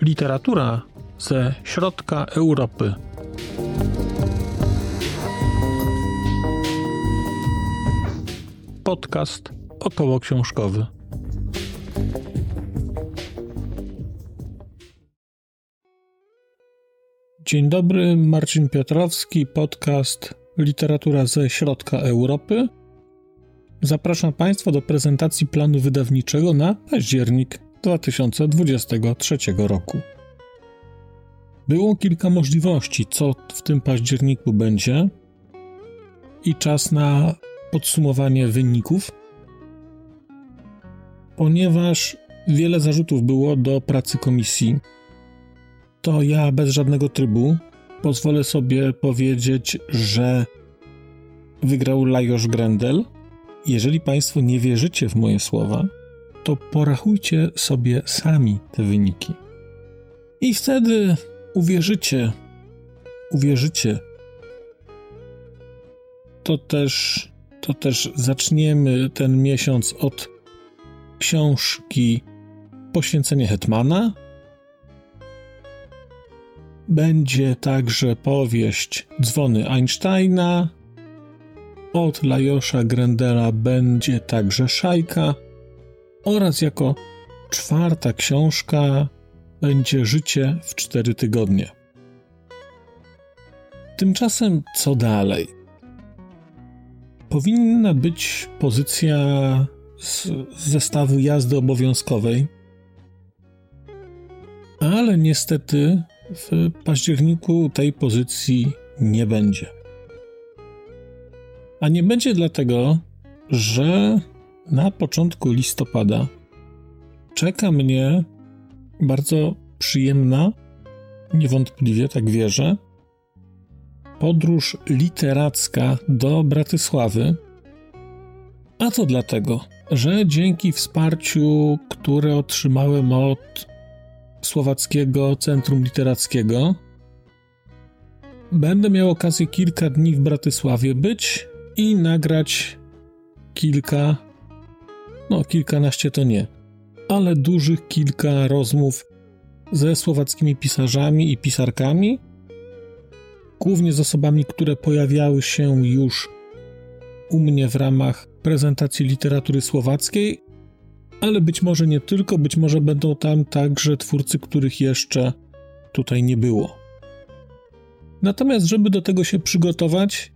Literatura ze środka Europy. Podcast około książkowy. Dzień dobry, Marcin Piotrowski, podcast Literatura ze środka Europy. Zapraszam Państwa do prezentacji planu wydawniczego na październik 2023 roku. Było kilka możliwości, co w tym październiku będzie, i czas na podsumowanie wyników, ponieważ wiele zarzutów było do pracy komisji. To ja bez żadnego trybu pozwolę sobie powiedzieć, że wygrał Lajos Grendel. Jeżeli Państwo nie wierzycie w moje słowa, to porachujcie sobie sami te wyniki. I wtedy uwierzycie, uwierzycie. To też, to też zaczniemy ten miesiąc od książki Poświęcenie Hetmana. Będzie także powieść Dzwony Einsteina. Od Lajosza Grendela będzie także Szajka oraz jako czwarta książka będzie Życie w cztery tygodnie. Tymczasem co dalej? Powinna być pozycja z zestawu jazdy obowiązkowej, ale niestety w październiku tej pozycji nie będzie. A nie będzie dlatego, że na początku listopada czeka mnie bardzo przyjemna, niewątpliwie tak wierzę, podróż literacka do Bratysławy. A to dlatego, że dzięki wsparciu, które otrzymałem od Słowackiego Centrum Literackiego, będę miał okazję kilka dni w Bratysławie być i nagrać kilka, no kilkanaście to nie, ale dużych kilka rozmów ze słowackimi pisarzami i pisarkami, głównie z osobami, które pojawiały się już u mnie w ramach prezentacji literatury słowackiej, ale być może nie tylko, być może będą tam także twórcy, których jeszcze tutaj nie było. Natomiast, żeby do tego się przygotować,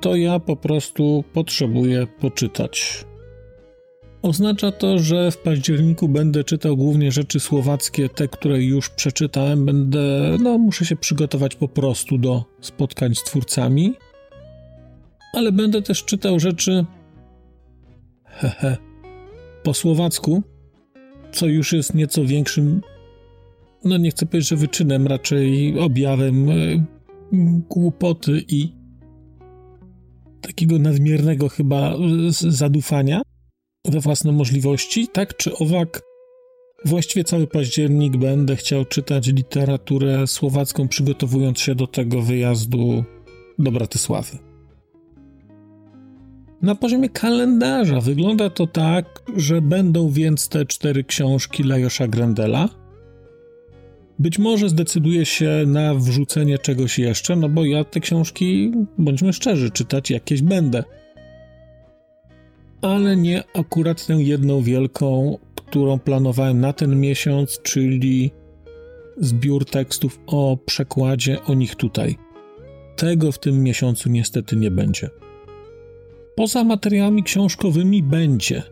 to ja po prostu potrzebuję poczytać. Oznacza to, że w październiku będę czytał głównie rzeczy słowackie, te, które już przeczytałem. Będę, no, muszę się przygotować po prostu do spotkań z twórcami, ale będę też czytał rzeczy, hehe, po słowacku, co już jest nieco większym, no nie chcę powiedzieć, że wyczynem, raczej objawem e, głupoty i takiego nadmiernego chyba zadufania we własne możliwości, tak czy owak, właściwie cały październik będę chciał czytać literaturę słowacką, przygotowując się do tego wyjazdu do Bratysławy. Na poziomie kalendarza wygląda to tak, że będą więc te cztery książki Lajosza Grendela. Być może zdecyduję się na wrzucenie czegoś jeszcze, no bo ja te książki, bądźmy szczerzy, czytać jakieś będę ale nie akurat tę jedną wielką, którą planowałem na ten miesiąc, czyli zbiór tekstów o przekładzie o nich tutaj. Tego w tym miesiącu niestety nie będzie. Poza materiałami książkowymi będzie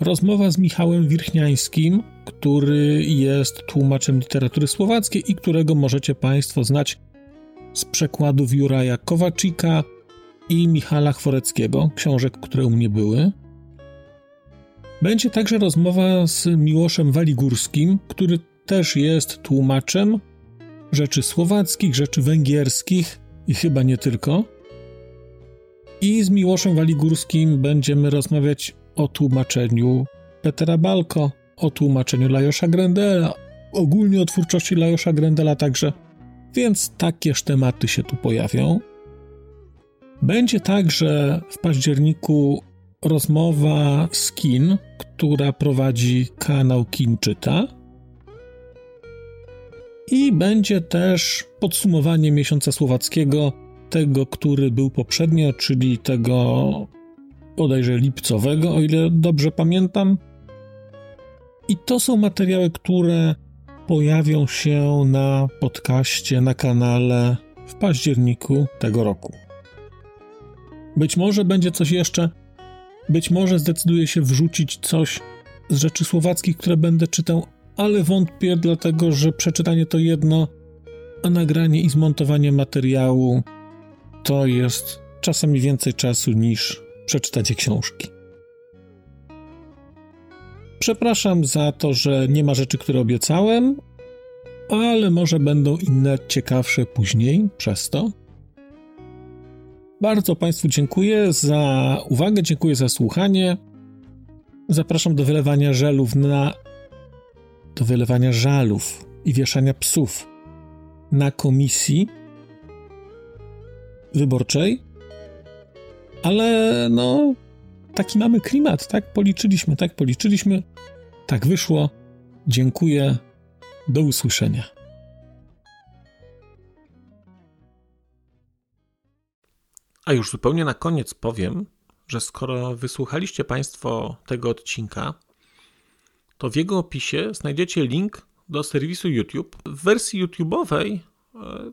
rozmowa z Michałem Wirchniańskim, który jest tłumaczem literatury słowackiej i którego możecie Państwo znać z przekładów Juraja Kowaczyka i Michala Chworeckiego, książek, które u mnie były. Będzie także rozmowa z Miłoszem Waligórskim, który też jest tłumaczem rzeczy słowackich, rzeczy węgierskich i chyba nie tylko. I z Miłoszem Waligórskim będziemy rozmawiać o tłumaczeniu Petera Balko, o tłumaczeniu Lajosza Grendela, ogólnie o twórczości Lajosza Grendela także, więc takież tematy się tu pojawią. Będzie także w październiku rozmowa z Kin, która prowadzi kanał Kin Czyta. I będzie też podsumowanie miesiąca słowackiego, tego, który był poprzednio, czyli tego bodajże lipcowego, o ile dobrze pamiętam. I to są materiały, które pojawią się na podcaście, na kanale w październiku tego roku. Być może będzie coś jeszcze, być może zdecyduje się wrzucić coś z rzeczy słowackich, które będę czytał, ale wątpię, dlatego że przeczytanie to jedno, a nagranie i zmontowanie materiału to jest czasami więcej czasu niż przeczytacie książki. Przepraszam za to, że nie ma rzeczy, które obiecałem, ale może będą inne ciekawsze później przez to. Bardzo Państwu dziękuję za uwagę, dziękuję za słuchanie. Zapraszam do wylewania żelów na. do wylewania żalów i wieszania psów na komisji wyborczej. Ale no, taki mamy klimat, tak? Policzyliśmy, tak? Policzyliśmy. Tak wyszło. Dziękuję. Do usłyszenia. A już zupełnie na koniec powiem, że skoro wysłuchaliście Państwo tego odcinka, to w jego opisie znajdziecie link do serwisu YouTube. W wersji YouTube'owej e,